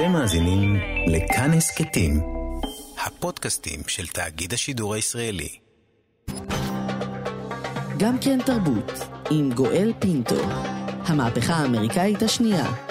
אתם מאזינים לכאן הסכתים, הפודקאסטים של תאגיד השידור הישראלי. גם כן תרבות, עם גואל פינטו. המהפכה האמריקאית השנייה.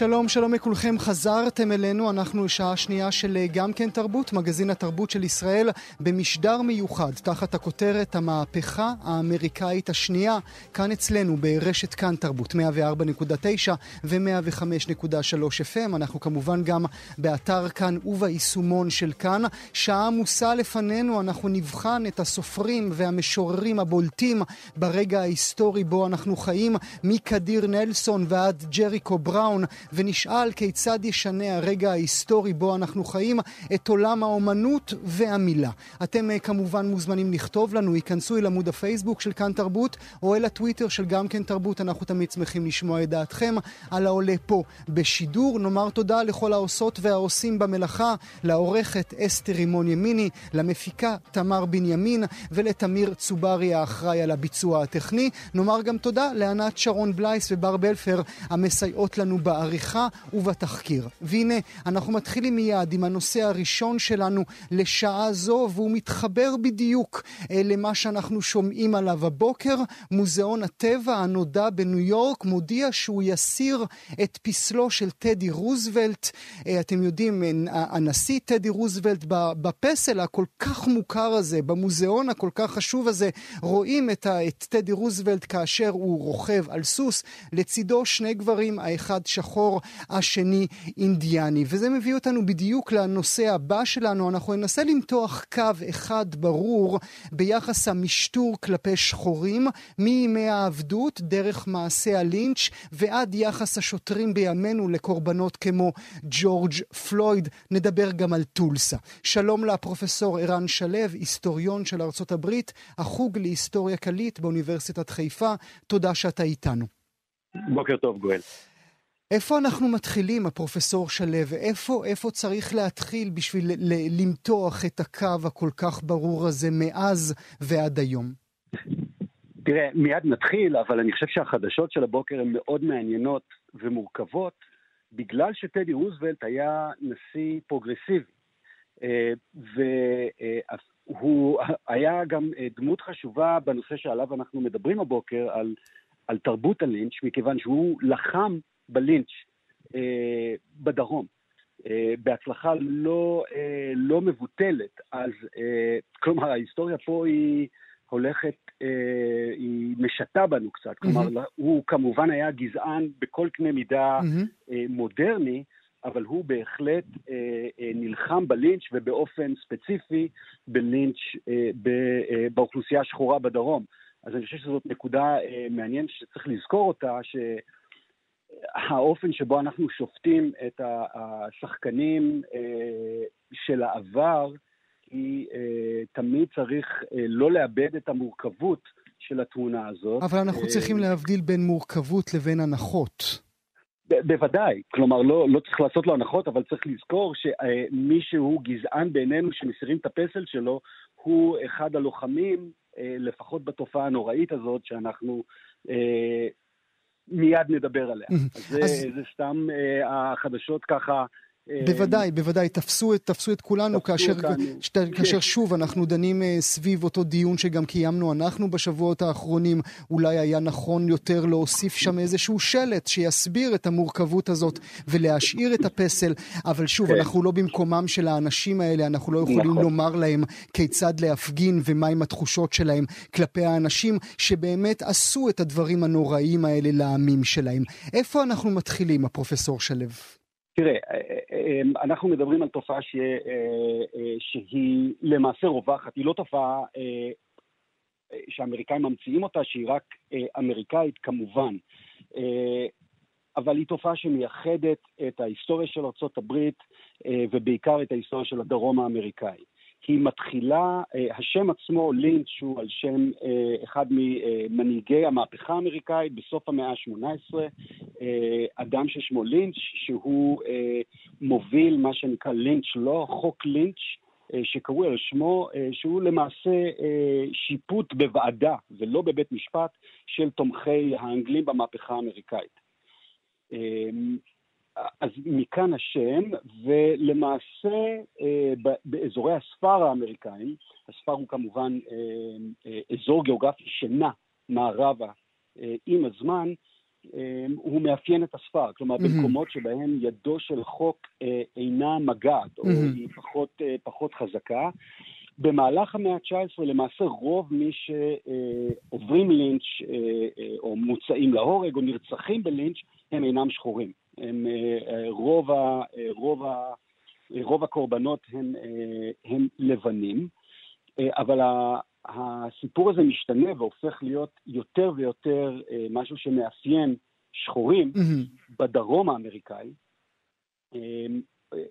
שלום, שלום לכולכם, חזרתם אלינו, אנחנו שעה שנייה של אה, גם כן תרבות, מגזין התרבות של ישראל, במשדר מיוחד, תחת הכותרת המהפכה האמריקאית השנייה, כאן אצלנו ברשת כאן תרבות, 104.9 ו-105.3 FM, אנחנו כמובן גם באתר כאן וביישומון של כאן. שעה עמוסה לפנינו, אנחנו נבחן את הסופרים והמשוררים הבולטים ברגע ההיסטורי בו אנחנו חיים, מקדיר נלסון ועד ג'ריקו בראון. ונשאל כיצד ישנה הרגע ההיסטורי בו אנחנו חיים את עולם האומנות והמילה. אתם אה, כמובן מוזמנים לכתוב לנו, ייכנסו אל עמוד הפייסבוק של כאן תרבות או אל הטוויטר של גם כן תרבות, אנחנו תמיד שמחים לשמוע את דעתכם על העולה פה בשידור. נאמר תודה לכל העושות והעושים במלאכה, לעורכת אסתר רימון ימיני, למפיקה תמר בנימין ולתמיר צוברי האחראי על הביצוע הטכני. נאמר גם תודה לענת שרון בלייס ובר בלפר המסייעות לנו בעריכה. בעריכה ובתחקיר. והנה, אנחנו מתחילים מיד עם הנושא הראשון שלנו לשעה זו, והוא מתחבר בדיוק אה, למה שאנחנו שומעים עליו הבוקר. מוזיאון הטבע הנודע בניו יורק מודיע שהוא יסיר את פסלו של טדי רוזוולט. אה, אתם יודעים, אה, הנשיא טדי רוזוולט בפסל הכל כך מוכר הזה, במוזיאון הכל כך חשוב הזה, רואים את, את טדי רוזוולט כאשר הוא רוכב על סוס, לצידו שני גברים, האחד שחור. שחור, השני אינדיאני. וזה מביא אותנו בדיוק לנושא הבא שלנו. אנחנו ננסה למתוח קו אחד ברור ביחס המשטור כלפי שחורים, מימי העבדות, דרך מעשה הלינץ', ועד יחס השוטרים בימינו לקורבנות כמו ג'ורג' פלויד. נדבר גם על טולסה. שלום לפרופסור ערן שלו, היסטוריון של ארצות הברית, החוג להיסטוריה כללית באוניברסיטת חיפה. תודה שאתה איתנו. בוקר טוב, גואל. איפה אנחנו מתחילים, הפרופסור שלו, ואיפה איפה צריך להתחיל בשביל למתוח את הקו הכל כך ברור הזה מאז ועד היום? תראה, מיד נתחיל, אבל אני חושב שהחדשות של הבוקר הן מאוד מעניינות ומורכבות, בגלל שטדי רוזוולט היה נשיא פרוגרסיבי. אה, והוא היה גם אה, דמות חשובה בנושא שעליו אנחנו מדברים הבוקר, על, על תרבות הלינץ', מכיוון שהוא לחם בלינץ' אה, בדרום. אה, בהצלחה לא, אה, לא מבוטלת. אז אה, כלומר, ההיסטוריה פה היא הולכת, אה, היא משתה בנו קצת. כלומר, mm-hmm. הוא כמובן היה גזען בכל קנה מידה mm-hmm. אה, מודרני, אבל הוא בהחלט אה, אה, נלחם בלינץ' ובאופן ספציפי בלינץ' אה, ב, אה, באוכלוסייה השחורה בדרום. אז אני חושב שזאת נקודה אה, מעניינת שצריך לזכור אותה, ש... האופן שבו אנחנו שופטים את השחקנים אה, של העבר, היא אה, תמיד צריך אה, לא לאבד את המורכבות של התמונה הזאת. אבל אנחנו צריכים להבדיל בין מורכבות לבין הנחות. בוודאי, כלומר לא, לא צריך לעשות לו הנחות, אבל צריך לזכור שמי שהוא גזען בעינינו, שמסירים את הפסל שלו, הוא אחד הלוחמים, לפחות בתופעה הנוראית הזאת, שאנחנו מיד נדבר עליה. אז זה, אז... זה סתם אה, החדשות ככה בוודאי, בוודאי, תפסו את, תפסו את כולנו תפסו כאשר, שת, כאשר שוב אנחנו דנים uh, סביב אותו דיון שגם קיימנו אנחנו בשבועות האחרונים. אולי היה נכון יותר להוסיף שם איזשהו שלט שיסביר את המורכבות הזאת ולהשאיר את הפסל, אבל שוב, כן. אנחנו לא במקומם של האנשים האלה, אנחנו לא יכולים נכון. לומר להם כיצד להפגין ומהם התחושות שלהם כלפי האנשים שבאמת עשו את הדברים הנוראיים האלה לעמים שלהם. איפה אנחנו מתחילים, הפרופסור שלו? תראה, אה, אה, אה, אנחנו מדברים על תופעה ש... שהיא למעשה רווחת, היא לא תופעה שהאמריקאים ממציאים אותה, שהיא רק אמריקאית כמובן, אבל היא תופעה שמייחדת את ההיסטוריה של ארה"ב ובעיקר את ההיסטוריה של הדרום האמריקאי. היא מתחילה, השם עצמו, לינץ', הוא על שם אחד ממנהיגי המהפכה האמריקאית בסוף המאה ה-18, אדם ששמו לינץ', שהוא מוביל מה שנקרא לינץ' לא, חוק לינץ', שקרוי על שמו, שהוא למעשה שיפוט בוועדה ולא בבית משפט של תומכי האנגלים במהפכה האמריקאית. אז מכאן השם, ולמעשה באזורי הספר האמריקאים, הספר הוא כמובן אזור גיאוגרפי שנע מערבה עם הזמן, הוא מאפיין את הספר, כלומר mm-hmm. במקומות שבהם ידו של חוק אינה מגעת, או mm-hmm. היא פחות, פחות חזקה. במהלך המאה ה-19 למעשה רוב מי שעוברים לינץ' או מוצאים להורג או נרצחים בלינץ' הם אינם שחורים. הם, רוב, ה, רוב, ה, רוב הקורבנות הם, הם לבנים, אבל הסיפור הזה משתנה והופך להיות יותר ויותר משהו שמאפיין שחורים mm-hmm. בדרום האמריקאי.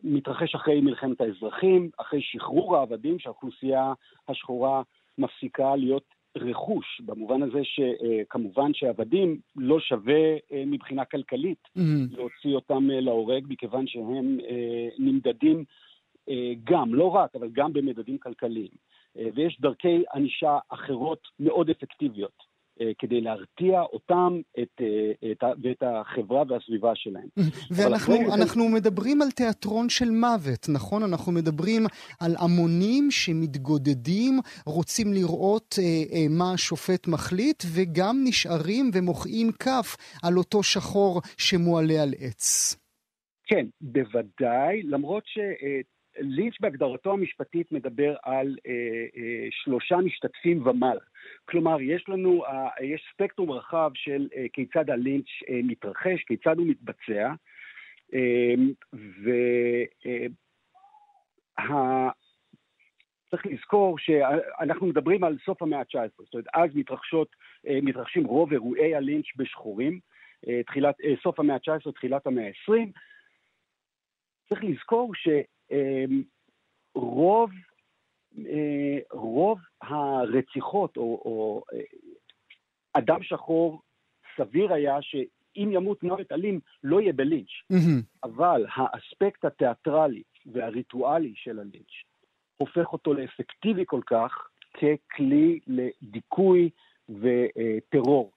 מתרחש אחרי מלחמת האזרחים, אחרי שחרור העבדים, שהאוכלוסייה השחורה מפסיקה להיות רכוש, במובן הזה שכמובן שעבדים לא שווה מבחינה כלכלית mm-hmm. להוציא אותם להורג, מכיוון שהם נמדדים גם, לא רק, אבל גם במדדים כלכליים. ויש דרכי ענישה אחרות מאוד אפקטיביות. אה, כדי להרתיע אותם את, אה, את, ואת החברה והסביבה שלהם. ואנחנו אנחנו זה... מדברים על תיאטרון של מוות, נכון? אנחנו מדברים על המונים שמתגודדים, רוצים לראות אה, אה, מה השופט מחליט, וגם נשארים ומוחאים כף על אותו שחור שמועלה על עץ. כן, בוודאי, למרות ש... אה, לינץ' בהגדרתו המשפטית מדבר על אה, אה, שלושה משתתפים ומעלה. כלומר, יש לנו, אה, יש ספקטרום רחב של אה, כיצד הלינץ' אה, מתרחש, כיצד הוא מתבצע, אה, ו... אה, לזכור שאנחנו מדברים על סוף המאה ה-19, זאת אומרת, אז מתרחשות, אה, מתרחשים רוב אירועי הלינץ' בשחורים, אה, תחילת, סוף המאה ה-19, תחילת המאה ה-20. צריך לזכור ש... רוב, אה, רוב הרציחות, או, או אה, אדם שחור, סביר היה שאם ימות מוות אלים, לא יהיה בלינץ'. Mm-hmm. אבל האספקט התיאטרלי והריטואלי של הלינץ' הופך אותו לאפקטיבי כל כך ככלי לדיכוי, וטרור.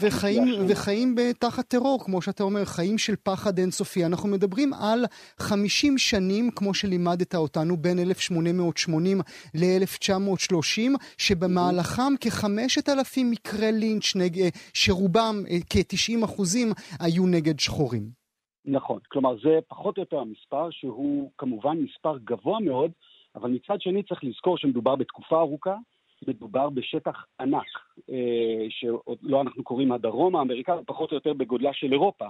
וחיים, וחיים תחת טרור, כמו שאתה אומר, חיים של פחד אינסופי. אנחנו מדברים על 50 שנים, כמו שלימדת אותנו, בין 1880 ל-1930, שבמהלכם כ-5,000 מקרי לינץ', נג... שרובם, אה, כ-90 אחוזים, היו נגד שחורים. נכון, כלומר זה פחות או יותר המספר, שהוא כמובן מספר גבוה מאוד, אבל מצד שני צריך לזכור שמדובר בתקופה ארוכה, מדובר בשטח ענק, אה, שלא אנחנו קוראים הדרום האמריקאי, פחות או יותר בגודלה של אירופה.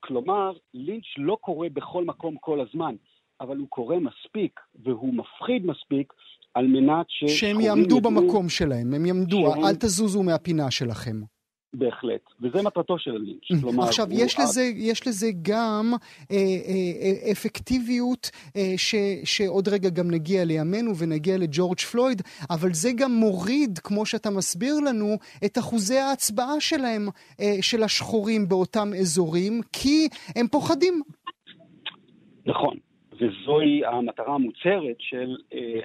כלומר, לינץ' לא קורה בכל מקום כל הזמן, אבל הוא קורה מספיק, והוא מפחיד מספיק, על מנת ש... שהם יעמדו ידעו... במקום שלהם, הם יעמדו, שהם... אל תזוזו מהפינה שלכם. בהחלט, וזה מטרתו של הלינץ'. כלומר, עכשיו, יש, הוא... לזה, יש לזה גם אה, אה, אפקטיביות אה, ש, שעוד רגע גם נגיע לימינו ונגיע לג'ורג' פלויד, אבל זה גם מוריד, כמו שאתה מסביר לנו, את אחוזי ההצבעה שלהם, אה, של השחורים באותם אזורים, כי הם פוחדים. נכון, וזוהי המטרה המוצהרת של אה,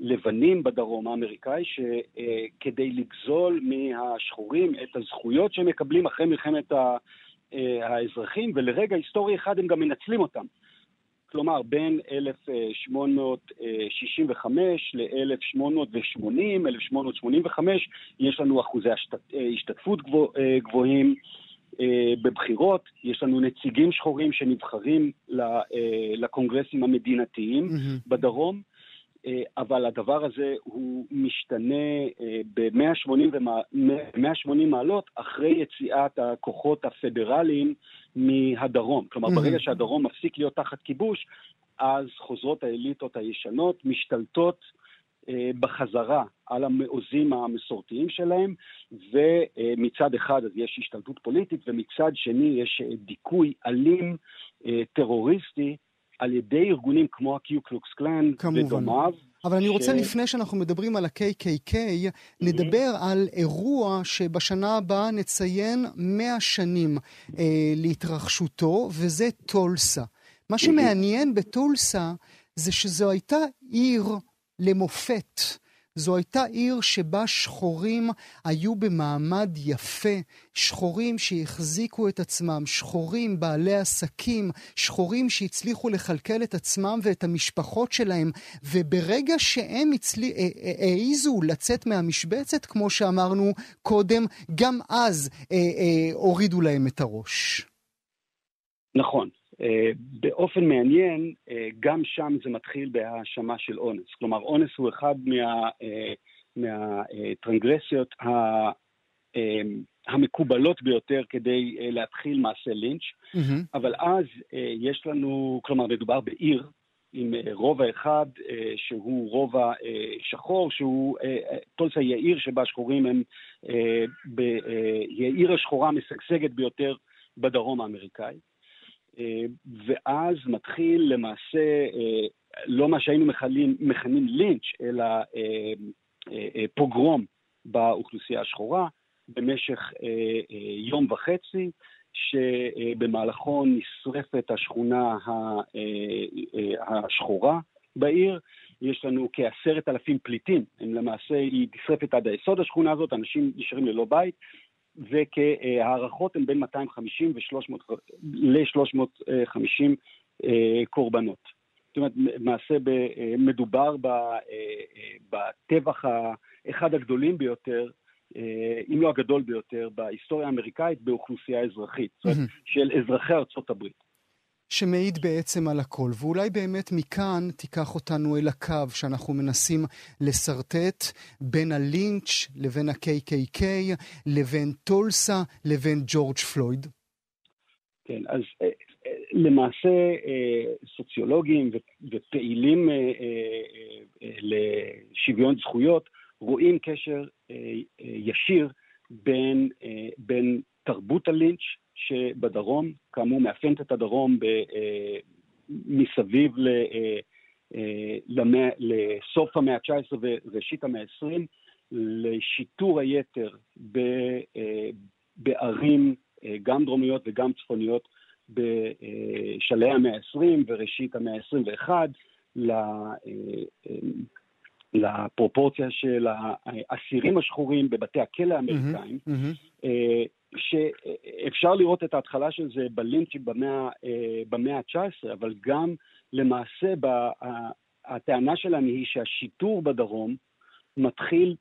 לבנים בדרום האמריקאי, שכדי לגזול מהשחורים את הזכויות שהם מקבלים אחרי מלחמת האזרחים, ולרגע היסטורי אחד הם גם מנצלים אותם. כלומר, בין 1865 ל-1880, 1885, יש לנו אחוזי השתתפות גבוהים בבחירות, יש לנו נציגים שחורים שנבחרים לקונגרסים המדינתיים mm-hmm. בדרום. אה, אבל הדבר הזה הוא משתנה אה, ב-180 מעלות אחרי יציאת הכוחות הפדרליים מהדרום. כלומר. ברגע שהדרום מפסיק להיות תחת כיבוש, אז חוזרות האליטות הישנות, משתלטות אה, בחזרה על המעוזים המסורתיים שלהם, ומצד אחד אז יש השתלטות פוליטית, ומצד שני יש דיכוי אלים, טרוריסטי, על ידי ארגונים כמו הקיו קלוקס קלן ודומיו. אבל אני רוצה, ש... לפני שאנחנו מדברים על ה-KKK, נדבר על אירוע שבשנה הבאה נציין 100 שנים אה, להתרחשותו, וזה טולסה. מה שמעניין בטולסה זה שזו הייתה עיר למופת. זו הייתה עיר שבה שחורים היו במעמד יפה, שחורים שהחזיקו את עצמם, שחורים בעלי עסקים, שחורים שהצליחו לכלכל את עצמם ואת המשפחות שלהם, וברגע שהם הצלי... אה, אה, העיזו לצאת מהמשבצת, כמו שאמרנו קודם, גם אז אה, הורידו להם את הראש. נכון. אה, באופן מעניין, אה, גם שם זה מתחיל בהאשמה של אונס. כלומר, אונס הוא אחד מה, אה, מהטרנגרסיות המקובלות ביותר כדי להתחיל מעשה לינץ', mm-hmm. אבל אז יש לנו, כלומר, מדובר בעיר עם רובע אחד שהוא רובע שחור, שהוא, טולסה היא העיר שבה השחורים הם, היא העיר השחורה המשגשגת ביותר בדרום האמריקאי. אה, ואז מתחיל למעשה אה, לא מה שהיינו מכנים, מכנים לינץ', אלא אה, פוגרום באוכלוסייה השחורה במשך יום וחצי, שבמהלכו נשרפת השכונה השחורה בעיר. יש לנו כעשרת אלפים פליטים, הם למעשה, היא נשרפת עד היסוד השכונה הזאת, אנשים נשארים ללא בית, וכהערכות הן בין 250 ל-350 אה, קורבנות. זאת אומרת, למעשה מדובר אה, בטבח אחד הגדולים ביותר, אה, אם לא הגדול ביותר, בהיסטוריה האמריקאית באוכלוסייה אזרחית, זאת אומרת, של אזרחי ארצות הברית. שמעיד בעצם על הכל, ואולי באמת מכאן תיקח אותנו אל הקו שאנחנו מנסים לשרטט בין הלינץ' לבין ה-KKK, לבין טולסה, לבין ג'ורג' פלויד. כן, אז אה, אה, למעשה אה, סוציולוגים ופעילים לשוויון זכויות רואים קשר ישיר בין, בין תרבות הלינץ' שבדרום, כאמור מאפיינת את הדרום ב, אה, מסביב ל, אה, אה, למא, לסוף המאה ה-19 וראשית המאה ה-20, לשיטור היתר ב, אה, בערים, אה, גם דרומיות וגם צפוניות, בשלהי המאה ה-20 וראשית המאה ה-21, אה, לפרופורציה של האסירים השחורים בבתי הכלא האמריקאים, mm-hmm, mm-hmm. שאפשר לראות את ההתחלה של זה בלינצ'ים במאה, אה, במאה ה-19, אבל גם למעשה הטענה שלהם היא שהשיטור בדרום מתחיל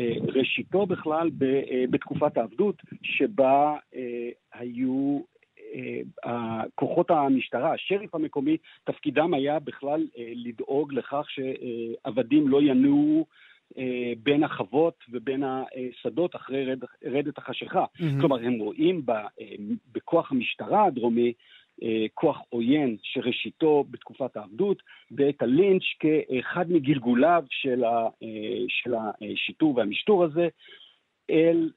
אה, ראשיתו בכלל אה, בתקופת העבדות, שבה היו כוחות המשטרה, השריף המקומי, תפקידם היה בכלל לדאוג לכך שעבדים לא ינועו בין החוות ובין השדות אחרי רד, רדת החשיכה. Mm-hmm. כלומר, הם רואים ב, אה, בכוח המשטרה הדרומי אה, כוח עוין שראשיתו בתקופת העבדות, ואת הלינץ' כאחד מגלגוליו של, ה, של השיטור והמשטור הזה אל,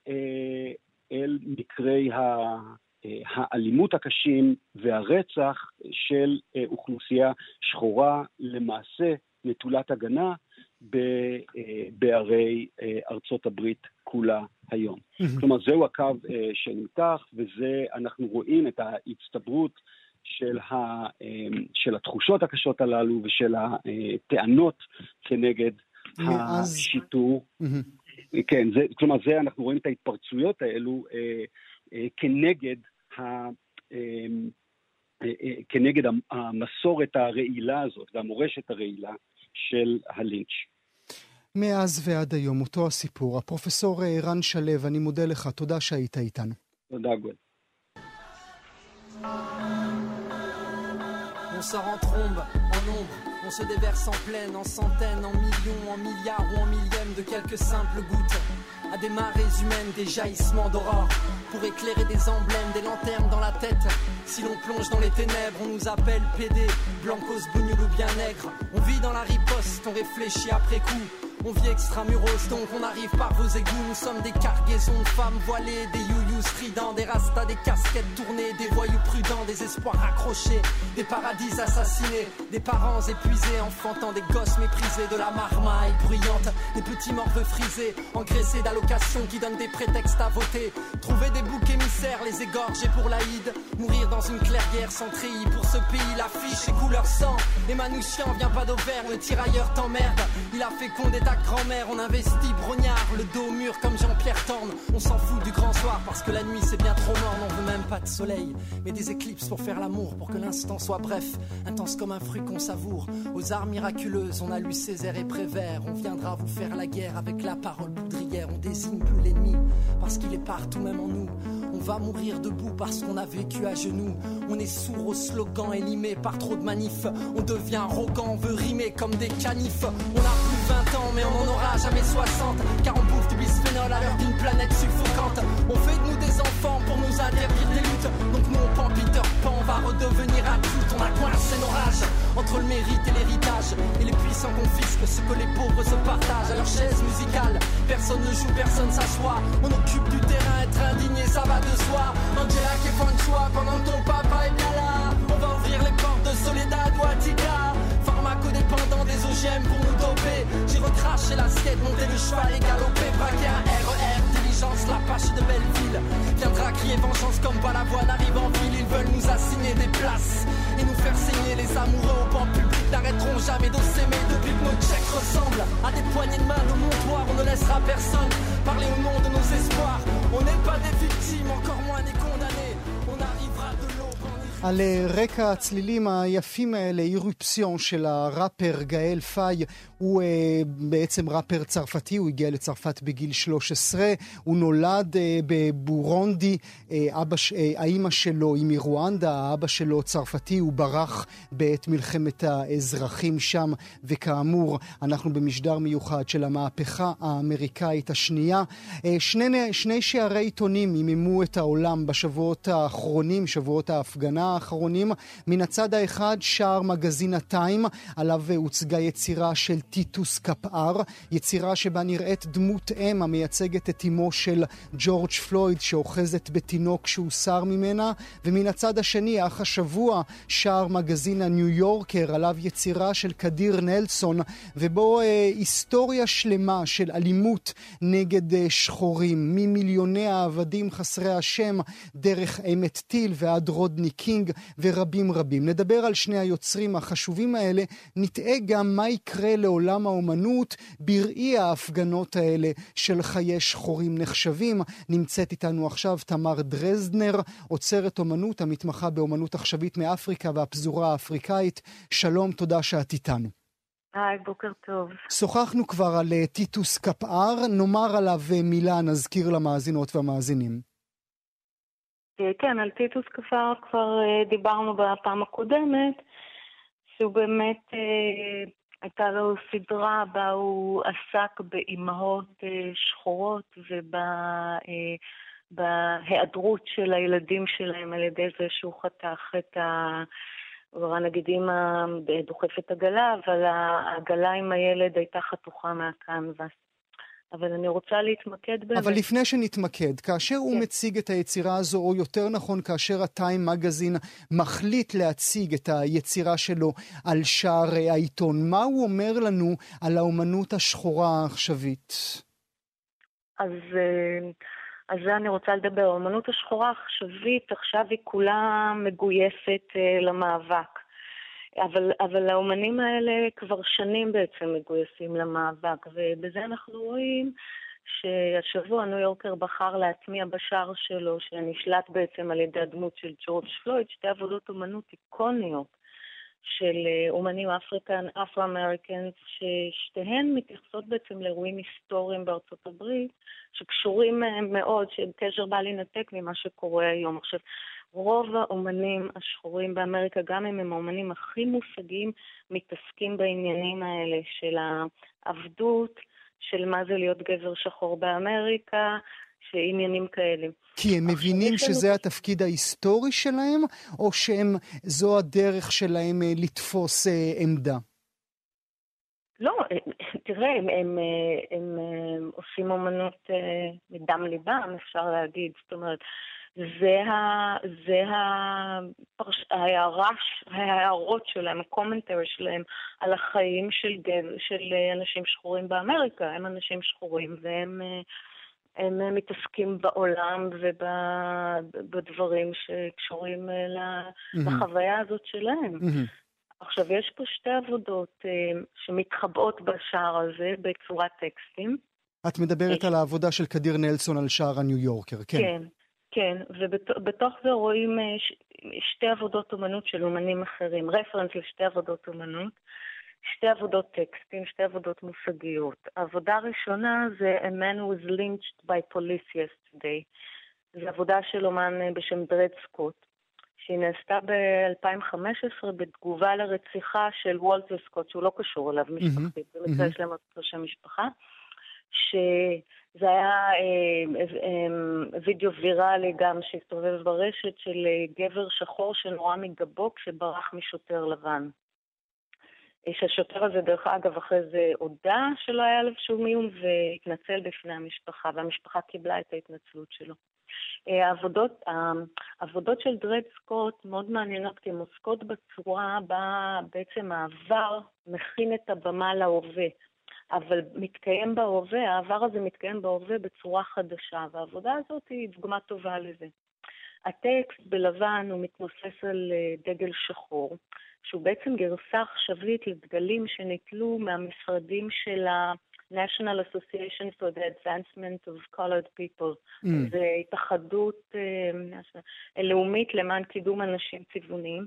אל מקרי האלימות הקשים והרצח של אוכלוסייה שחורה, למעשה נטולת הגנה, אה, בערי אה, ארצות הברית כולה היום. כלומר, זהו הקו אה, שנמתח, וזה, אנחנו רואים את ההצטברות של, ה, של התחושות הקשות הללו ושל הטענות כנגד מאז... השיטור. כן, זה, כלומר, זה, אנחנו רואים את ההתפרצויות האלו אה, אה, כנגד ה... אה, כנגד המסורת הרעילה הזאת והמורשת הרעילה של הלינץ'. מאז ועד היום, אותו הסיפור. הפרופסור אה, רן שלו, אני מודה לך, תודה שהיית איתנו. תודה, גואל. On se on se déverse en pleine, en centaines, en millions, en milliards ou en millièmes de quelques simples gouttes. À des marées humaines, des jaillissements d'aurore, pour éclairer des emblèmes, des lanternes dans la tête. Si l'on plonge dans les ténèbres, on nous appelle PD, blancos, bougnoul ou bien nègre. On vit dans la riposte, on réfléchit après coup. On vit extramuros, donc on arrive par vos égouts. Nous sommes des cargaisons de femmes voilées, des des rastas, des casquettes tournées, des voyous prudents, des espoirs accrochés, des paradis assassinés, des parents épuisés, enfantant des gosses méprisés, de la marmaille bruyante, des petits morveux frisés, engraissés d'allocations qui donnent des prétextes à voter. Trouver des boucs émissaires, les égorger pour l'Aïd, mourir dans une clairière sans. Pour ce pays, l'affiche est couleur sang. Et Manouchian vient pas d'Auvergne, le tirailleur t'emmerde. Il a fécondé ta grand-mère, on investit brognard, le dos mur comme Jean-Pierre Torne. On s'en fout du grand soir parce que la nuit c'est bien trop mort, on veut même pas de soleil, mais des éclips pour faire l'amour, pour que l'instant soit bref, intense comme un fruit qu'on savoure. Aux arts miraculeuses, on a lu Césaire et Prévert, on viendra vous faire la guerre avec la parole poudrière, on désigne plus l'ennemi parce qu'il est partout même en nous. On va mourir debout parce qu'on a vécu à genoux. On est sourd aux slogans élimés par trop de manifs. On devient arrogant, on veut rimer comme des canifs. On a 20 ans, mais on n'en aura jamais 60. Car on bouffe du bisphénol à l'heure d'une planète suffocante. On fait de nous des enfants pour nous interdire des luttes. Donc nous on prend Peter Pan, va redevenir adulte. On a coincé nos rages entre le mérite et l'héritage. Et les puissants confisquent ce que les pauvres se partagent. À leur chaise musicale, personne ne joue, personne s'assoit. On occupe du terrain, être indigné, ça va de soi. Angela qui fait un choix pendant ton papa est bien là. On va ouvrir les portes de Soledad ou. OGM pour nous doper. J'ai recraché l'assiette, monté le cheval et galopé, braqué un RER. Diligence, la pâche de Belleville. Viendra crier vengeance comme Balavoine arrive en ville. Ils veulent nous assigner des places et nous faire saigner les amoureux au banc public. N'arrêteront jamais de s'aimer depuis que nos checks ressemblent à des poignées de main de montoir. On ne laissera personne parler au nom de nos espoirs. On n'est pas des victimes, encore moins des condamnés. על רקע הצלילים היפים האלה, אירופסיון של הראפר גאל פאי, הוא uh, בעצם ראפר צרפתי, הוא הגיע לצרפת בגיל 13, הוא נולד uh, בבורונדי, uh, אבא, uh, האימא שלו היא מרואנדה, האבא שלו צרפתי, הוא ברח בעת מלחמת האזרחים שם, וכאמור, אנחנו במשדר מיוחד של המהפכה האמריקאית השנייה. Uh, שני, שני שערי עיתונים עיממו את העולם בשבועות האחרונים, שבועות ההפגנה האחרונים. מן הצד האחד, שער מגזין הטיים, עליו הוצגה יצירה של טיטוס קפאר, יצירה שבה נראית דמות אם המייצגת את אמו של ג'ורג' פלויד שאוחזת בתינוק שהוסר ממנה, ומן הצד השני, אך השבוע, שער מגזין הניו יורקר, עליו יצירה של קדיר נלסון, ובו אה, היסטוריה שלמה של אלימות נגד אה, שחורים, ממיליוני העבדים חסרי השם, דרך אמת טיל ועד רודני קינג ורבים רבים. נדבר על שני היוצרים החשובים האלה, נתאה גם מה יקרה לעולם האומנות בראי ההפגנות האלה של חיי שחורים נחשבים. נמצאת איתנו עכשיו תמר דרזדנר, עוצרת אומנות המתמחה באומנות עכשווית מאפריקה והפזורה האפריקאית. שלום, תודה שאת איתנו. היי, בוקר טוב. שוחחנו כבר על טיטוס קפאר, נאמר עליו מילה, נזכיר למאזינות והמאזינים. כן, על טיטוס קפאר כבר דיברנו בפעם הקודמת, שהוא באמת, הייתה לו סדרה בה הוא עסק באימהות שחורות ובהיעדרות של הילדים שלהם על ידי זה שהוא חתך את ה... נגיד אימא דוחפת עגלה, אבל העגלה עם הילד הייתה חתוכה מהקנבס. אבל אני רוצה להתמקד בזה. אבל לפני שנתמקד, כאשר כן. הוא מציג את היצירה הזו, או יותר נכון, כאשר הטיים מגזין מחליט להציג את היצירה שלו על שער העיתון, מה הוא אומר לנו על האומנות השחורה העכשווית? אז... על זה אני רוצה לדבר. האומנות השחורה העכשווית עכשיו היא כולה מגויסת למאבק. אבל, אבל האומנים האלה כבר שנים בעצם מגויסים למאבק, ובזה אנחנו רואים שהשבוע ניו יורקר בחר להטמיע בשער שלו, שנשלט בעצם על ידי הדמות של ג'ורג' פלויד, שתי עבודות אומנות איקוניות של אומנים אפריקן, אפרו-אמריקנס, ששתיהן מתייחסות בעצם לאירועים היסטוריים בארצות הברית, שקשורים מאוד, שקשר בל יינתק ממה שקורה היום. עכשיו, רוב האומנים השחורים באמריקה, גם אם הם האומנים הכי מושגים, מתעסקים בעניינים האלה של העבדות, של מה זה להיות גבר שחור באמריקה, שעניינים כאלה. כי הם מבינים שזה לנו... התפקיד ההיסטורי שלהם, או שזו הדרך שלהם לתפוס עמדה? לא, תראה, הם, הם, הם, הם עושים אומנות מדם ליבם, אפשר להגיד. זאת אומרת, זה, ה, זה הפרש, ההערש, ההערות שלהם, הקומנטרי שלהם על החיים של, גב, של אנשים שחורים באמריקה. הם אנשים שחורים והם הם מתעסקים בעולם ובדברים שקשורים לחוויה הזאת שלהם. עכשיו, יש פה שתי עבודות שמתחבאות בשער הזה בצורת טקסטים. את מדברת על העבודה של קדיר נלסון על שער הניו יורקר, כן. כן, כן, ובתוך זה רואים שתי עבודות אומנות של אומנים אחרים, רפרנס לשתי עבודות אומנות. שתי עבודות טקסטים, שתי עבודות מושגיות. העבודה הראשונה זה A man was lynched by police yesterday. זו עבודה של אומן בשם דרד סקוט, שהיא נעשתה ב-2015 בתגובה לרציחה של וולטר סקוט, שהוא לא קשור אליו משפחתית. במקרה יש להם אותו שם משפחה, שזה היה אה, אה, וידאו ויראלי גם שהסתובב ברשת של אה, גבר שחור שנורא מגבו כשברח משוטר לבן. שהשוטר הזה, דרך אגב, אחרי זה הודה שלא היה עליו שום איום והתנצל בפני המשפחה, והמשפחה קיבלה את ההתנצלות שלו. אה, העבודות, העבודות של דרד סקוט מאוד מעניינות, כי הן עוסקות בצורה בה בעצם העבר מכין את הבמה להווה. אבל מתקיים בהווה, העבר הזה מתקיים בהווה בצורה חדשה, והעבודה הזאת היא דוגמה טובה לזה. הטקסט בלבן הוא מתנוסס על אה, דגל שחור, שהוא בעצם גרסה עכשווית לדגלים שניטלו מהמשרדים של ה-National Association for the Advancement of Colored People. Mm. זו התאחדות uh, לאומית למען קידום אנשים צבעוניים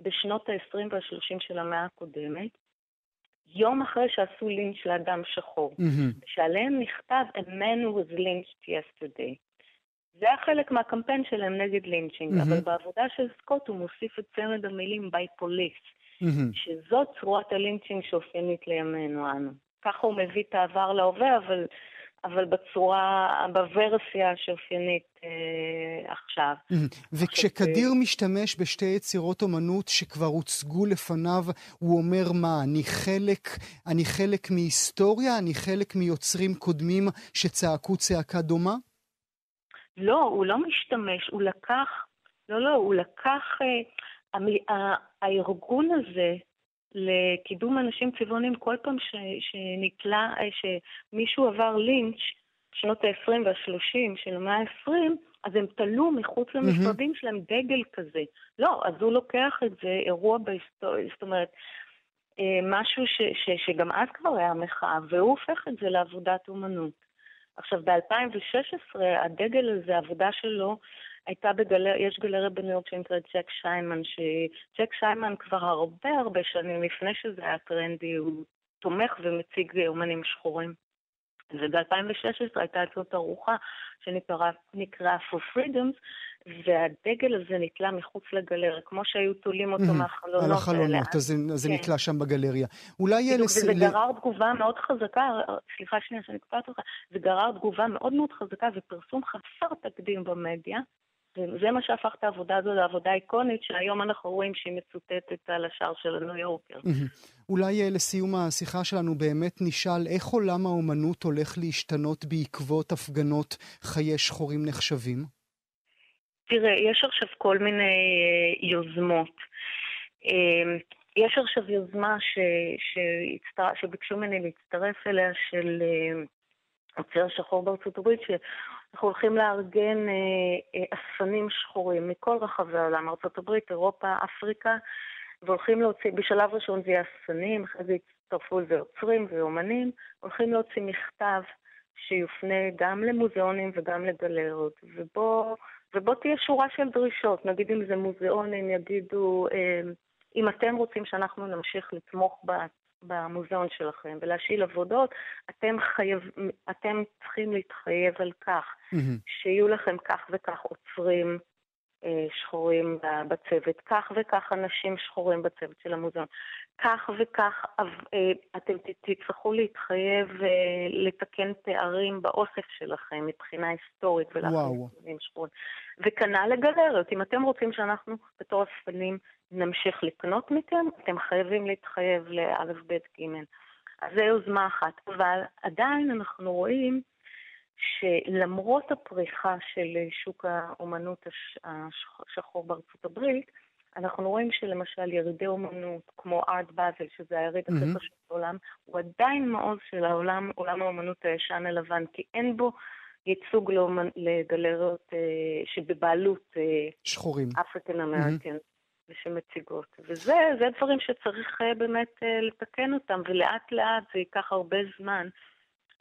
בשנות ה-20 וה-30 של המאה הקודמת. יום אחרי שעשו לינץ' לאדם שחור, mm-hmm. שעליהם נכתב A man was lynched yesterday. זה היה חלק מהקמפיין שלהם נגד לינצ'ינג, mm-hmm. אבל בעבודה של סקוט הוא מוסיף את צמד המילים by police, mm-hmm. שזאת צורת הלינצ'ינג שאופיינית לימינו אנו. ככה הוא מביא את העבר להווה, אבל, אבל בצורה, בוורסיה שאופיינית אה, עכשיו. וכשקדיר עכשיו... משתמש בשתי יצירות אומנות שכבר הוצגו לפניו, הוא אומר מה, אני חלק, אני חלק מהיסטוריה? אני חלק מיוצרים קודמים שצעקו צעקה דומה? לא, הוא לא משתמש, הוא לקח, לא, לא, הוא לקח, אה, הארגון הזה לקידום אנשים צבעונים, כל פעם ש, שנקלע, אה, שמישהו עבר לינץ', שנות ה-20 וה-30 של המאה ה-20, אז הם תלו מחוץ למשרדים mm-hmm. שלהם דגל כזה. לא, אז הוא לוקח את זה, אירוע בהיסטוריה, זאת אומרת, אה, משהו ש, ש, שגם אז כבר היה מחאה, והוא הופך את זה לעבודת אומנות. עכשיו, ב-2016, הדגל הזה, העבודה שלו, הייתה בגלריה, יש גלריה בניו יורק שנקראת ג'ק שיימן, שג'ק שיימן כבר הרבה הרבה שנים לפני שזה היה טרנדי, הוא תומך ומציג אומנים שחורים. וב-2016 הייתה אצלו תערוכה שנקראה For Freedoms, והדגל הזה נתלה מחוץ לגלריה, כמו שהיו תולים אותו מהחלונות. על החלונות, אז זה כן. נתלה שם בגלריה. אולי... וזה גרר תגובה מאוד חזקה, סליחה שנייה שאני קוטעת אותך, זה גרר תגובה מאוד מאוד חזקה ופרסום חסר תקדים במדיה. וזה מה שהפך את העבודה הזו לעבודה איקונית, שהיום אנחנו רואים שהיא מצוטטת על השער של הניו יורקר. אולי אה, לסיום השיחה שלנו באמת נשאל איך עולם האומנות הולך להשתנות בעקבות הפגנות חיי שחורים נחשבים? תראה, יש עכשיו כל מיני אה, יוזמות. אה, יש עכשיו יוזמה ש, שהצטר... שביקשו ממני להצטרף אליה של עוצר שחור בארצות הברית, אנחנו הולכים לארגן אספנים שחורים מכל רחבי העולם, ארה"ב, אירופה, אפריקה, והולכים להוציא, בשלב ראשון זה יהיה אספנים, אחרי זה יצטרפו לזה יוצרים ואומנים, הולכים להוציא מכתב שיופנה גם למוזיאונים וגם לגלריות, ובו, ובו תהיה שורה של דרישות. נגיד אם זה מוזיאונים, יגידו, אמ, אם אתם רוצים שאנחנו נמשיך לתמוך במוזיאון שלכם ולהשאיל עבודות, אתם, חייב, אתם צריכים להתחייב על כך mm-hmm. שיהיו לכם כך וכך עוצרים שחורים בצוות, כך וכך אנשים שחורים בצוות של המוזיאון, כך וכך אה, אתם תצטרכו להתחייב אה, לתקן פערים באוסף שלכם מבחינה היסטורית ולהכניס שחורים. וכנ"ל לגלריות, אם אתם רוצים שאנחנו בתור אספנים נמשיך לקנות מכם, אתם חייבים להתחייב לאלף, בית, גימל. אז זו יוזמה אחת. אבל עדיין אנחנו רואים שלמרות הפריחה של שוק האומנות השחור בארצות הברית, אנחנו רואים שלמשל ירידי אומנות, כמו ארט באזל, שזה היריד הכי mm-hmm. חשוב בעולם, הוא עדיין מעוז של העולם, עולם האומנות הישן הלבן, כי אין בו ייצוג לאומנ... לגלריות אה, שבבעלות אה, שחורים, אפריקן אמריקן. Mm-hmm. ושמציגות. וזה דברים שצריך אה, באמת אה, לתקן אותם, ולאט לאט זה ייקח הרבה זמן.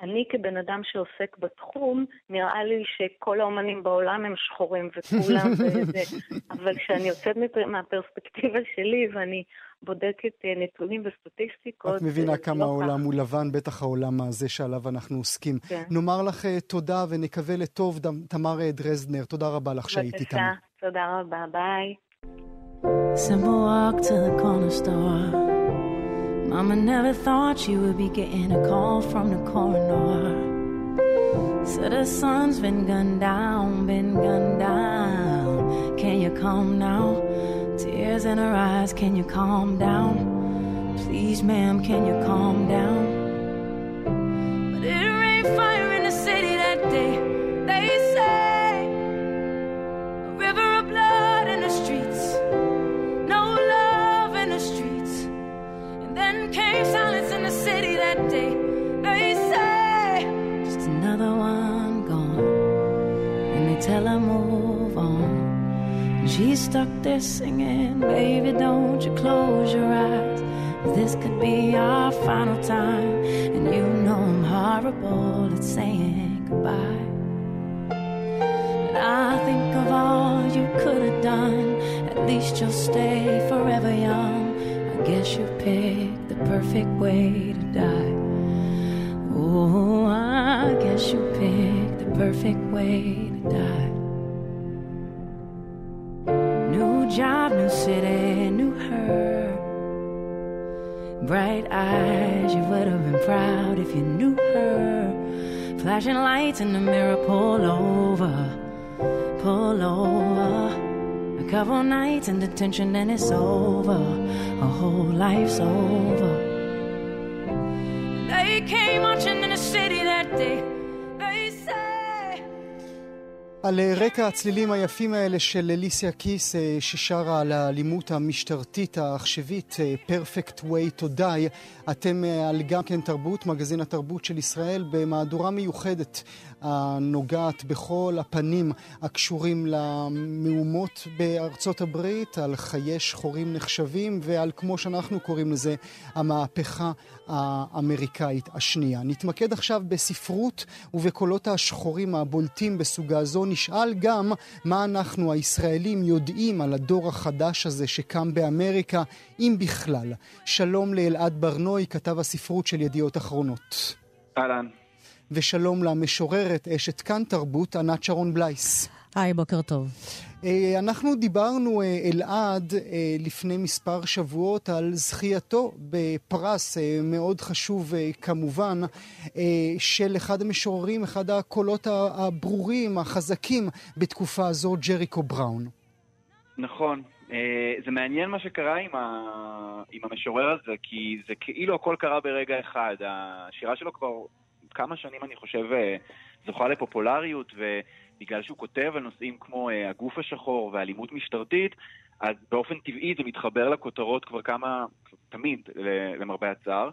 אני כבן אדם שעוסק בתחום, נראה לי שכל האומנים בעולם הם שחורים וכולם וזה, אבל כשאני יוצאת מהפרספקטיבה שלי ואני בודקת אה, נתונים וסטטיסטיקות... את מבינה כמה לא העולם הוא לבן, בטח העולם הזה שעליו אנחנו עוסקים. כן. נאמר לך אה, תודה ונקווה לטוב, תמר אה, דרזנר, תודה רבה לך שהיית איתנו. בבקשה, תודה רבה, ביי. Simple walk to the corner store Mama never thought she would be getting a call from the coroner. Said her son's been gunned down, been gunned down. Can you calm now? Tears in her eyes, can you calm down? Please, ma'am, can you calm down? But it rained fire And they move on. She's stuck there singing, baby, don't you close your eyes. This could be our final time. And you know I'm horrible at saying goodbye. But I think of all you could have done. At least you'll stay forever young. I guess you picked the perfect way to die. Oh, I guess you picked the perfect way to die. City, new her. Bright eyes, you would have been proud if you knew her. Flashing lights in the mirror, pull over, pull over. A couple nights in detention and it's over. A whole life's over. They came marching in the city that day. על רקע הצלילים היפים האלה של אליסיה קיס ששרה על האלימות המשטרתית העכשווית Perfect Way to Die אתם על גם כן תרבות, מגזין התרבות של ישראל במהדורה מיוחדת הנוגעת בכל הפנים הקשורים למהומות בארצות הברית, על חיי שחורים נחשבים ועל כמו שאנחנו קוראים לזה המהפכה האמריקאית השנייה. נתמקד עכשיו בספרות ובקולות השחורים הבולטים בסוגה זו. נשאל גם מה אנחנו הישראלים יודעים על הדור החדש הזה שקם באמריקה, אם בכלל. שלום לאלעד ברנוי, כתב הספרות של ידיעות אחרונות. אהלן. ושלום למשוררת אשת כאן תרבות, ענת שרון בלייס. היי, בוקר טוב. אה, אנחנו דיברנו, אה, אלעד, אה, לפני מספר שבועות על זכייתו בפרס מאוד חשוב כמובן של אחד המשוררים, אחד הקולות הברורים, החזקים בתקופה הזו, ג'ריקו בראון. נכון. זה מעניין מה שקרה עם, ה... עם המשורר הזה, כי זה כאילו הכל קרה ברגע אחד. השירה שלו כבר כמה שנים, אני חושב, זוכה לפופולריות, ו... בגלל שהוא כותב על נושאים כמו uh, הגוף השחור ואלימות משטרתית, אז באופן טבעי זה מתחבר לכותרות כבר כמה, תמיד, למרבה הצער.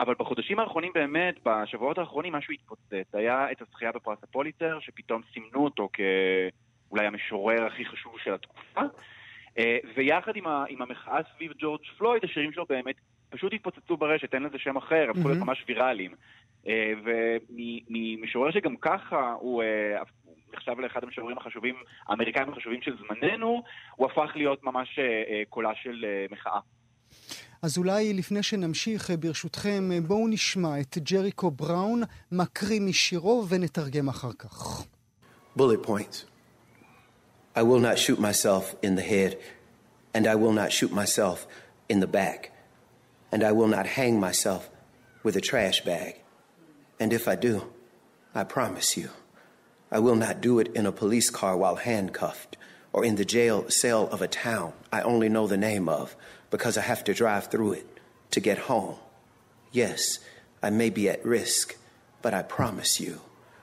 אבל בחודשים האחרונים באמת, בשבועות האחרונים, משהו התפוצץ. היה את הזכייה בפרס הפוליטר, שפתאום סימנו אותו כאולי המשורר הכי חשוב של התקופה. Uh, ויחד עם, ה, עם המחאה סביב ג'ורג' פלויד, השירים שלו באמת פשוט התפוצצו ברשת, אין לזה שם אחר, הפכו להיות ממש ויראליים. Uh, וממשורר שגם ככה הוא uh, נחשב לאחד המשוררים החשובים, האמריקאים החשובים של זמננו, הוא הפך להיות ממש אה, אה, קולה של אה, מחאה. אז אולי לפני שנמשיך, ברשותכם, בואו נשמע את ג'ריקו בראון מקריא משירו ונתרגם אחר כך. Bullet points. I will not shoot myself in the head, and I will not shoot myself in the back, and I will not hang myself with a trash bag. And if I do, I promise you, I will not do it in a police car while handcuffed or in the jail cell of a town I only know the name of because I have to drive through it to get home. Yes, I may be at risk, but I promise you,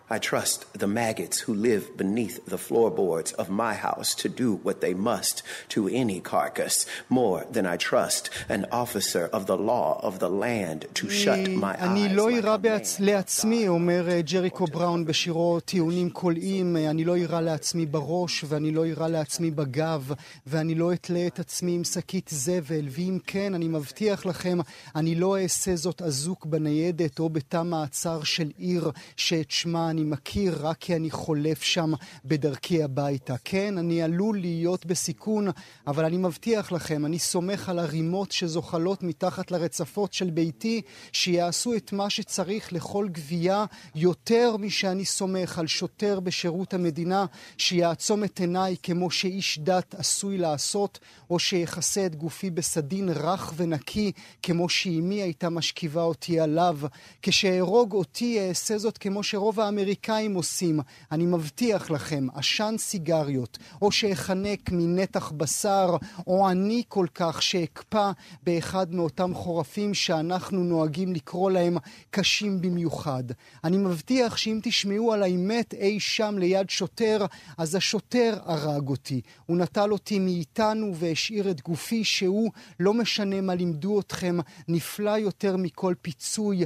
I trust the maggots who live beneath the floorboards of my house to do what they must to any carcass more than I trust an officer of the law of the land to shut my eyes. אני לא like אירה a man. בעצ... לעצמי, אומר אה, ג'ריקו בראון בשירו טיעונים קולעים, אה, אני לא אירה לעצמי בראש, ואני לא אירה לעצמי בגב, ואני לא אתלה את עצמי עם שקית זבל, ואם כן, אני מבטיח לכם, אני לא אעשה זאת אזוק בניידת או בתא מעצר של עיר שאת שמה אני מכיר, רק כי אני חולף שם בדרכי הביתה. כן, אני עלול להיות בסיכון, אבל אני מבטיח לכם, אני סומך על הרימות שזוחלות מתחת לרצפות של ביתי, שיעשו את מה שצריך לכל גבייה, יותר משאני סומך על שוטר בשירות המדינה, שיעצום את עיניי כמו שאיש דת עשוי לעשות, או שיכסה את גופי בסדין רך ונקי, כמו שאימי הייתה משכיבה אותי עליו. כשאהרוג אותי אעשה זאת כמו שרוב האמריקאים עושים. אני מבטיח לכם, עשן סיגריות, או שאחנק מנתח בשר, או עני כל כך שאקפא באחד מאותם חורפים שאנחנו נוהגים לקרוא להם קשים במיוחד. אני מבטיח שאם תשמעו על האמת אי שם ליד שוטר, אז השוטר הרג אותי. הוא נטל אותי מאיתנו והשאיר את גופי שהוא, לא משנה מה לימדו אתכם, נפלא יותר מכל פיצוי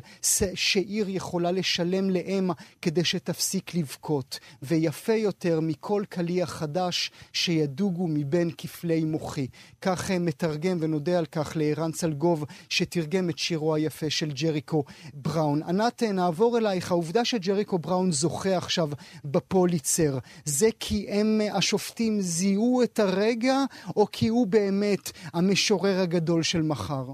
שעיר יכולה לשלם לאם כדי שתפסיק לבכות, ויפה יותר מכל קליע חדש שידוגו מבין כפלי מוחי. כך מתרגם ונודה על כך לערן צלגוב, שתרגם את שירו היפה של ג'ריקו בראון. ענת, נעבור אלייך. העובדה שג'ריקו בראון זוכה עכשיו בפוליצר, זה כי הם, השופטים, זיהו את הרגע, או כי הוא באמת המשורר הגדול של מחר?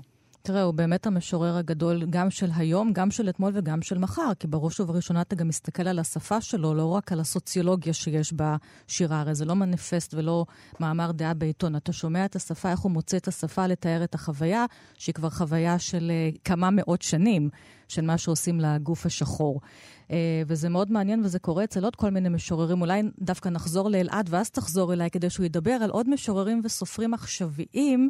תראה, הוא באמת המשורר הגדול גם של היום, גם של אתמול וגם של מחר, כי בראש ובראשונה אתה גם מסתכל על השפה שלו, לא רק על הסוציולוגיה שיש בשירה, הרי זה לא מניפסט ולא מאמר דעה בעיתון. אתה שומע את השפה, איך הוא מוצא את השפה לתאר את החוויה, שהיא כבר חוויה של uh, כמה מאות שנים, של מה שעושים לגוף השחור. Uh, וזה מאוד מעניין, וזה קורה אצל עוד כל מיני משוררים. אולי דווקא נחזור לאלעד, ואז תחזור אליי, כדי שהוא ידבר על עוד משוררים וסופרים עכשוויים.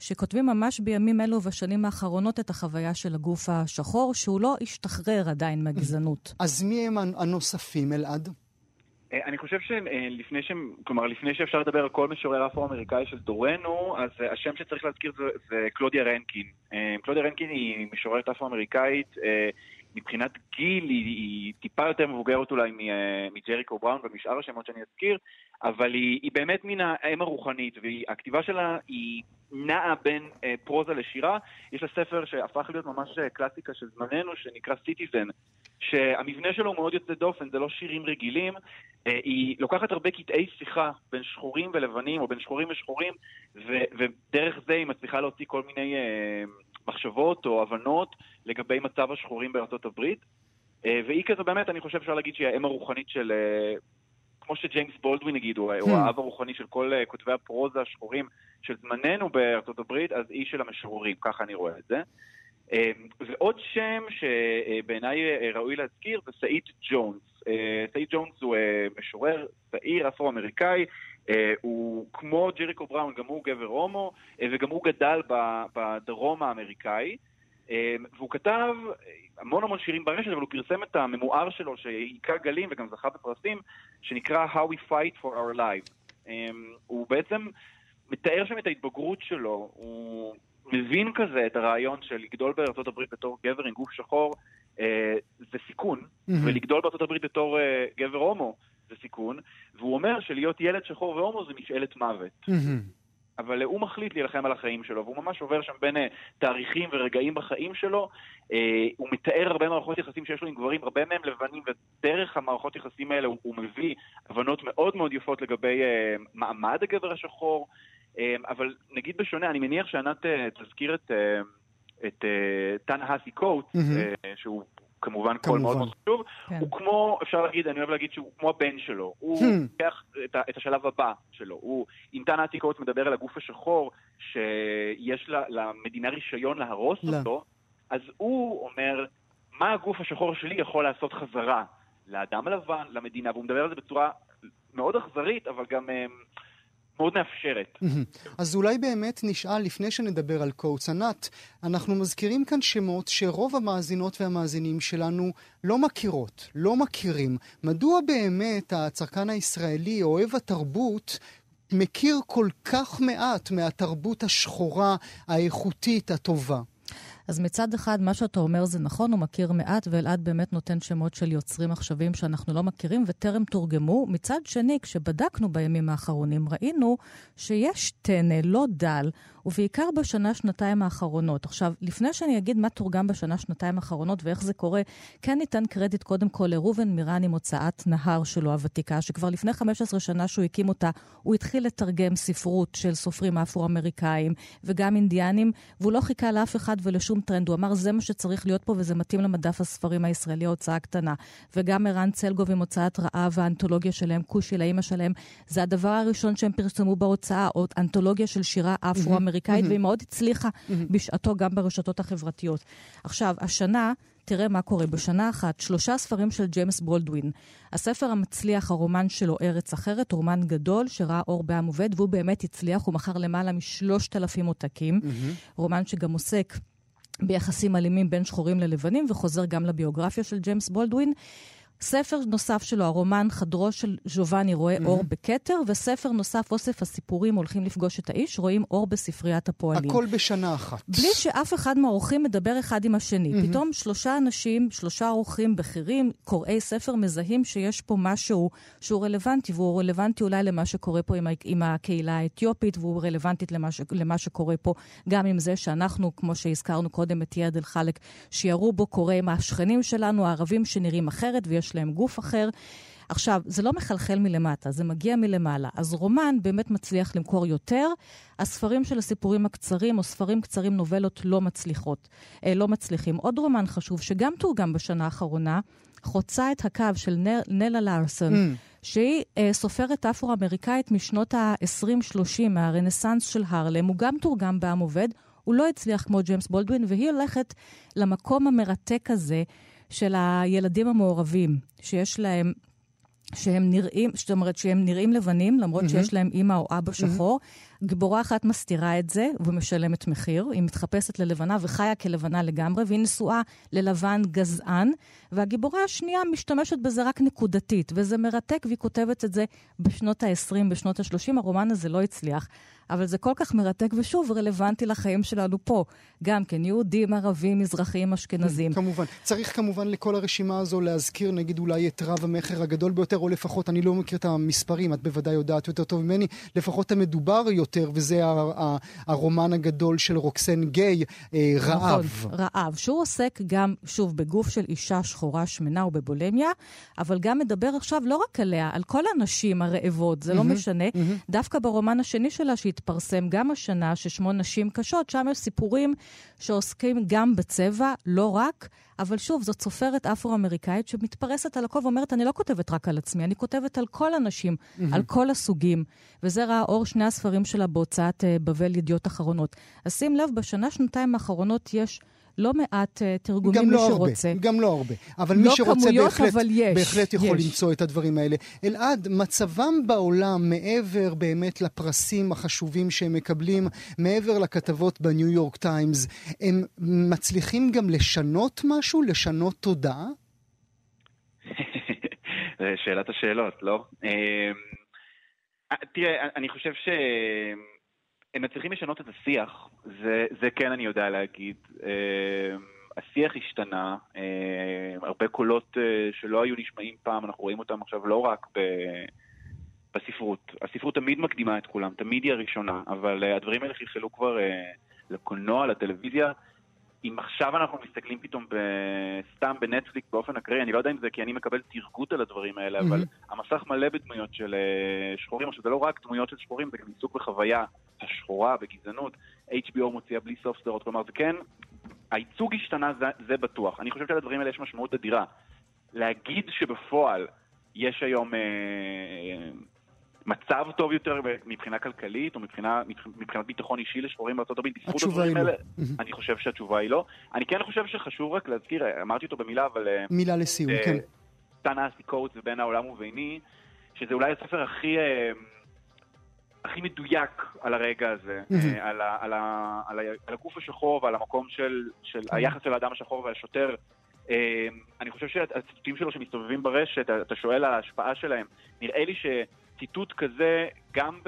שכותבים ממש בימים אלו ובשנים האחרונות את החוויה של הגוף השחור, שהוא לא השתחרר עדיין מהגזענות. אז מי הם הנוספים, אלעד? אה, אני חושב שלפני ש... כלומר, לפני שאפשר לדבר על כל משורר אפרו-אמריקאי של דורנו, אז אה, השם שצריך להזכיר זה, זה קלודיה רנקין. אה, קלודיה רנקין היא משוררת אפרו-אמריקאית. מבחינת גיל היא, היא טיפה יותר מבוגרת אולי מג'ריקו בראון ומשאר השמות שאני אזכיר, אבל היא, היא באמת מעין האם הרוחנית, והכתיבה שלה היא נעה בין אה, פרוזה לשירה. יש לה ספר שהפך להיות ממש קלאסיקה של זמננו, שנקרא Citizen, שהמבנה שלו מאוד יוצא דופן, זה לא שירים רגילים. אה, היא לוקחת הרבה קטעי שיחה בין שחורים ולבנים, או בין שחורים ושחורים, ו- ודרך זה היא מצליחה להוציא כל מיני אה, מחשבות או הבנות לגבי מצב השחורים בארצות הברית. אה, והיא כזה באמת, אני חושב שאפשר להגיד שהיא האם הרוחנית של... אה, כמו שג'יימס בולדווין נגיד, הוא, הוא האב הרוחני של כל uh, כותבי הפרוזה השחורים של זמננו בארצות הברית, אז היא של המשוררים, ככה אני רואה את זה. Uh, ועוד שם שבעיניי uh, ראוי להזכיר זה סעיד ג'ונס. סעיד ג'ונס הוא משורר צעיר אפרו-אמריקאי, הוא כמו ג'ריקו בראון, גם הוא גבר הומו, וגם הוא גדל בדרום האמריקאי. והוא כתב המון המון שירים ברשת, אבל הוא פרסם את הממואר שלו, שהיכה גלים וגם זכה בפרסים, שנקרא How We Fight for Our Lives. Um, הוא בעצם מתאר שם את ההתבגרות שלו, הוא מבין כזה את הרעיון של לגדול בארצות הברית בתור גבר עם גוף שחור uh, זה סיכון, mm-hmm. ולגדול בארצות הברית בתור uh, גבר הומו זה סיכון, והוא אומר שלהיות ילד שחור והומו זה משאלת מוות. Mm-hmm. אבל הוא מחליט להילחם על החיים שלו, והוא ממש עובר שם בין uh, תאריכים ורגעים בחיים שלו. Uh, הוא מתאר הרבה מערכות יחסים שיש לו עם גברים, הרבה מהם לבנים, ודרך המערכות יחסים האלה הוא, הוא מביא הבנות מאוד מאוד יפות לגבי uh, מעמד הגבר השחור. אבל נגיד בשונה, אני מניח שענת תזכיר את, את טאנה האסי קוט, mm-hmm. שהוא כמובן קול מאוד מאוד חשוב, כן. הוא כמו, אפשר להגיד, אני אוהב להגיד שהוא כמו הבן שלו, הוא. לוקח את, את השלב הבא שלו, הוא, אם טענה עתיקות מדבר על הגוף השחור, שיש לה, למדינה רישיון להרוס לא. אותו, אז הוא אומר, מה הגוף השחור שלי יכול לעשות חזרה לאדם הלבן, למדינה, והוא מדבר על זה בצורה מאוד אכזרית, אבל גם מאוד מאפשרת. אז אולי באמת נשאל, לפני שנדבר על קואוץ, ענת, אנחנו מזכירים כאן שמות שרוב המאזינות והמאזינים שלנו לא מכירות, לא מכירים. מדוע באמת הצרכן הישראלי, אוהב התרבות, מכיר כל כך מעט מהתרבות השחורה, האיכותית, הטובה? אז מצד אחד, מה שאתה אומר זה נכון, הוא מכיר מעט, ואלעד באמת נותן שמות של יוצרים עכשוויים שאנחנו לא מכירים וטרם תורגמו. מצד שני, כשבדקנו בימים האחרונים, ראינו שיש טנא לא דל ובעיקר בשנה-שנתיים האחרונות. עכשיו, לפני שאני אגיד מה תורגם בשנה-שנתיים האחרונות ואיך זה קורה, כן ניתן קרדיט קודם כל לראובן מירן עם הוצאת נהר שלו הוותיקה, שכבר לפני 15 שנה שהוא הקים אותה, הוא התחיל לתרגם ספרות של סופרים אפרו-אמריקאים וגם אינדיאנים, והוא לא חיכה לאף אחד ולשום טרנד. הוא אמר, זה מה שצריך להיות פה וזה מתאים למדף הספרים הישראלי, ההוצאה קטנה. וגם ערן צלגוב עם הוצאת רעב והאנתולוגיה שלהם, כושי לאימא שלהם, זה הדבר הראשון שהם פרסמו בהוצאה, אנתולוגיה של שירה אפרו-אמריקאית. אמריקאית, אמ-המ. והיא מאוד הצליחה אמ-המ. בשעתו גם ברשתות החברתיות. עכשיו, השנה, תראה מה קורה. בשנה אחת, שלושה ספרים של ג'יימס בולדווין. הספר המצליח, הרומן שלו, ארץ אחרת, רומן גדול שראה אור בעם עובד, והוא באמת הצליח, הוא מכר למעלה משלושת אלפים עותקים. Mm-hmm. רומן שגם עוסק... ביחסים אלימים בין שחורים ללבנים, וחוזר גם לביוגרפיה של ג'יימס בולדווין. ספר נוסף שלו, הרומן חדרו של ז'ובאני רואה mm-hmm. אור בכתר, וספר נוסף, אוסף הסיפורים הולכים לפגוש את האיש, רואים אור בספריית הפועלים. הכל בשנה אחת. בלי שאף אחד מהאורחים מדבר אחד עם השני. Mm-hmm. פתאום שלושה אנשים, שלושה אורחים בכירים, קוראי ספר, מזהים שיש פה משהו שהוא רלוונטי, והוא רלוונטי אולי למה שקורה פה עם, עם הקהילה האתיופית, והוא רלוונטי למה, ש, למה שקורה פה גם עם זה שאנחנו, כמו שהזכרנו קודם את יד אל-חלק, שירו בו קורא עם השכנים שלנו, הערבים שנראים אחרת, ויש יש להם גוף אחר. עכשיו, זה לא מחלחל מלמטה, זה מגיע מלמעלה. אז רומן באמת מצליח למכור יותר. הספרים של הסיפורים הקצרים, או ספרים קצרים, נובלות, לא מצליחות, אה, לא מצליחים. עוד רומן חשוב, שגם תורגם בשנה האחרונה, חוצה את הקו של נל, נלה לארסון, mm. שהיא אה, סופרת אפרו-אמריקאית משנות ה-20-30, מהרנסאנס של הרלם. הוא גם תורגם בעם עובד. הוא לא הצליח כמו ג'יימס בולדווין, והיא הולכת למקום המרתק הזה של הילדים המעורבים, שיש להם שהם נראים, זאת אומרת שהם נראים לבנים, למרות mm-hmm. שיש להם אימא או אבא שחור. Mm-hmm. גיבורה אחת מסתירה את זה ומשלמת מחיר. היא מתחפשת ללבנה וחיה כלבנה לגמרי, והיא נשואה ללבן גזען, והגיבורה השנייה משתמשת בזה רק נקודתית, וזה מרתק, והיא כותבת את זה בשנות ה-20, בשנות ה-30. הרומן הזה לא הצליח. אבל זה כל כך מרתק ושוב רלוונטי לחיים שלנו פה. גם כן, יהודים, ערבים, מזרחים, אשכנזים. כמובן. צריך כמובן לכל הרשימה הזו להזכיר, נגיד אולי את רב המכר הגדול ביותר, או לפחות, אני לא מכיר את המספרים, את בוודאי יודעת יותר טוב ממני, לפחות המדובר יותר, וזה הרומן הגדול של רוקסן גיי, אה, רעב. נכון, רעב, שהוא עוסק גם, שוב, בגוף של אישה שחורה שמנה ובבולמיה, אבל גם מדבר עכשיו לא רק עליה, על כל הנשים הרעבות, זה לא משנה. דווקא ברומן השני שלה, שהיא שהתפרסם גם השנה, ששמו נשים קשות, שם יש סיפורים שעוסקים גם בצבע, לא רק, אבל שוב, זאת סופרת אפרו-אמריקאית שמתפרסת על הכל ואומרת, אני לא כותבת רק על עצמי, אני כותבת על כל הנשים, mm-hmm. על כל הסוגים. וזה ראה אור שני הספרים שלה בהוצאת uh, בבל ידיעות אחרונות. אז שים לב, בשנה-שנתיים האחרונות יש... לא מעט uh, תרגומים, מי לא שרוצה. הרבה, גם לא הרבה. אבל לא מי שרוצה כמויות, בהחלט, אבל יש, בהחלט יכול יש. למצוא את הדברים האלה. אלעד, מצבם בעולם, מעבר באמת לפרסים החשובים שהם מקבלים, מעבר לכתבות בניו יורק טיימס, הם מצליחים גם לשנות משהו? לשנות תודעה? שאלת השאלות, לא? אמ, אה, תראה, אני חושב ש... הם מצליחים לשנות את השיח, זה, זה כן אני יודע להגיד. Uh, השיח השתנה, uh, הרבה קולות uh, שלא היו נשמעים פעם, אנחנו רואים אותם עכשיו לא רק ב, בספרות. הספרות תמיד מקדימה את כולם, תמיד היא הראשונה, אבל uh, הדברים האלה חלחלו כבר uh, לקולנוע, לטלוויזיה. אם עכשיו אנחנו מסתכלים פתאום סתם בנטפליקס באופן אקראי, אני לא יודע אם זה כי אני מקבל תרגות על הדברים האלה, אבל. המסך מלא בדמויות של שחורים. עכשיו, זה לא רק דמויות של שחורים, זה גם עיסוק בחוויה השחורה, בגזענות. HBO מוציאה בלי סוף סדרות, כלומר, זה כן, הייצוג השתנה, זה, זה בטוח. אני חושב שלדברים האלה יש משמעות אדירה. להגיד שבפועל יש היום... אה, מצב טוב יותר מבחינה כלכלית או מבחינה, מבחינת ביטחון אישי לשחורים בארצות הברית הדברים האלה? לא. אני חושב שהתשובה היא לא. אני כן חושב שחשוב רק להזכיר, אמרתי אותו במילה, אבל... אה, מילה לסיום, uh, כן. טאנה אסי קוטס ובין העולם וביני, שזה אולי הספר הכי... Uh, הכי מדויק על הרגע הזה, mm-hmm. על, ה, על, ה, על, ה, על הגוף השחור ועל המקום של, של mm-hmm. היחס של האדם השחור והשוטר. אני חושב שהציטוטים שלו שמסתובבים ברשת, אתה שואל על ההשפעה שלהם, נראה לי שציטוט כזה, גם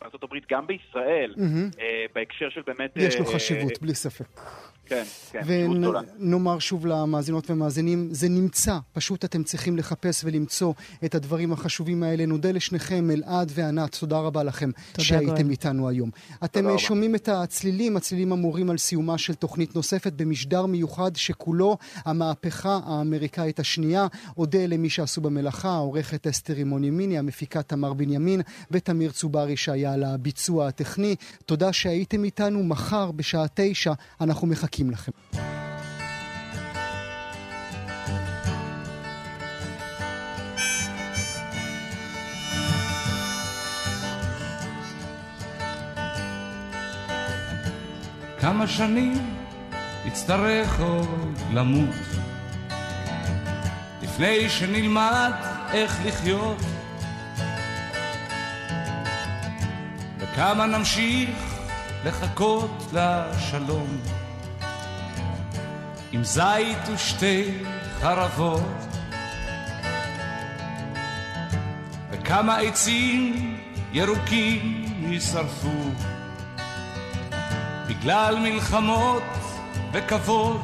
בארצות הברית, גם בישראל, mm-hmm. בהקשר של באמת... יש לו חשיבות, בלי ספק. כן, כן, ונאמר שוב למאזינות ומאזינים, זה נמצא, פשוט אתם צריכים לחפש ולמצוא את הדברים החשובים האלה. נודה לשניכם, אלעד וענת, תודה רבה לכם שהייתם איתנו היום. אתם שומעים את הצלילים, הצלילים אמורים על סיומה של תוכנית נוספת במשדר מיוחד שכולו המהפכה האמריקאית השנייה. אודה למי שעשו במלאכה, העורכת אסתר רימון ימיני, המפיקה תמר בנימין ותמיר צוברי שהיה על הביצוע הטכני. תודה שהייתם איתנו. מחר בשעה תשע אנחנו מחכים מחכים לכם. כמה שנים יצטרך עוד למות? לפני שנלמד איך לחיות? וכמה נמשיך לחכות לשלום עם זית ושתי חרבות. וכמה עצים ירוקים יישרפו. בגלל מלחמות וכבוד.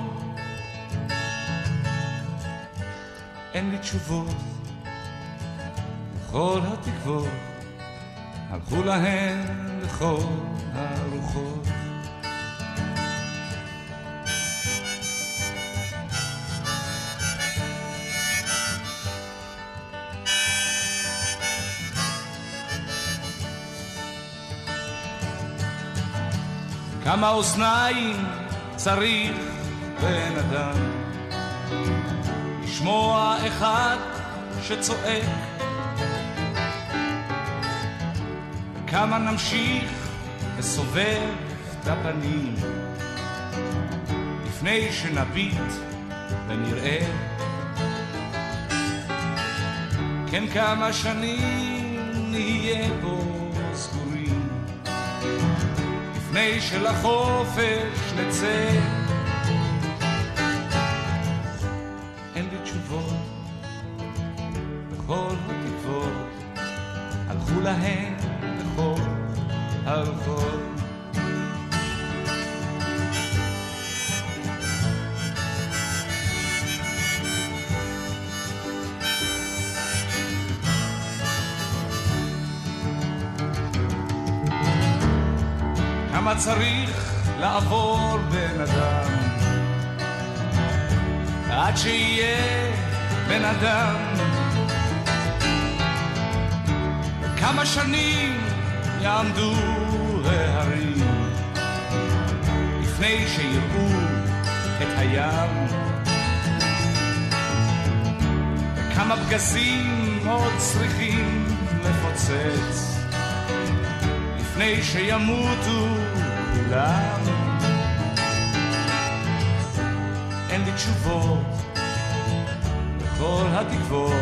אין לי תשובות. וכל התקוות הלכו להן לכל הרוחות כמה אוזניים צריך בן אדם? לשמוע אחד שצועק. כמה נמשיך לסובב את הפנים? לפני שנביט ונראה. כן כמה שנים נהיה פה לפני שלחופש נצא. כמה צריך לעבור בן אדם. עד שיהיה בן אדם. כמה שנים יעמדו ההרים לפני שיראו את הים? כמה פגזים עוד צריכים לפוצץ לפני שימותו כולם. אין לי תשובות לכל התקוות,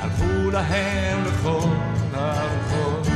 הלכו להם לכל הרוחות.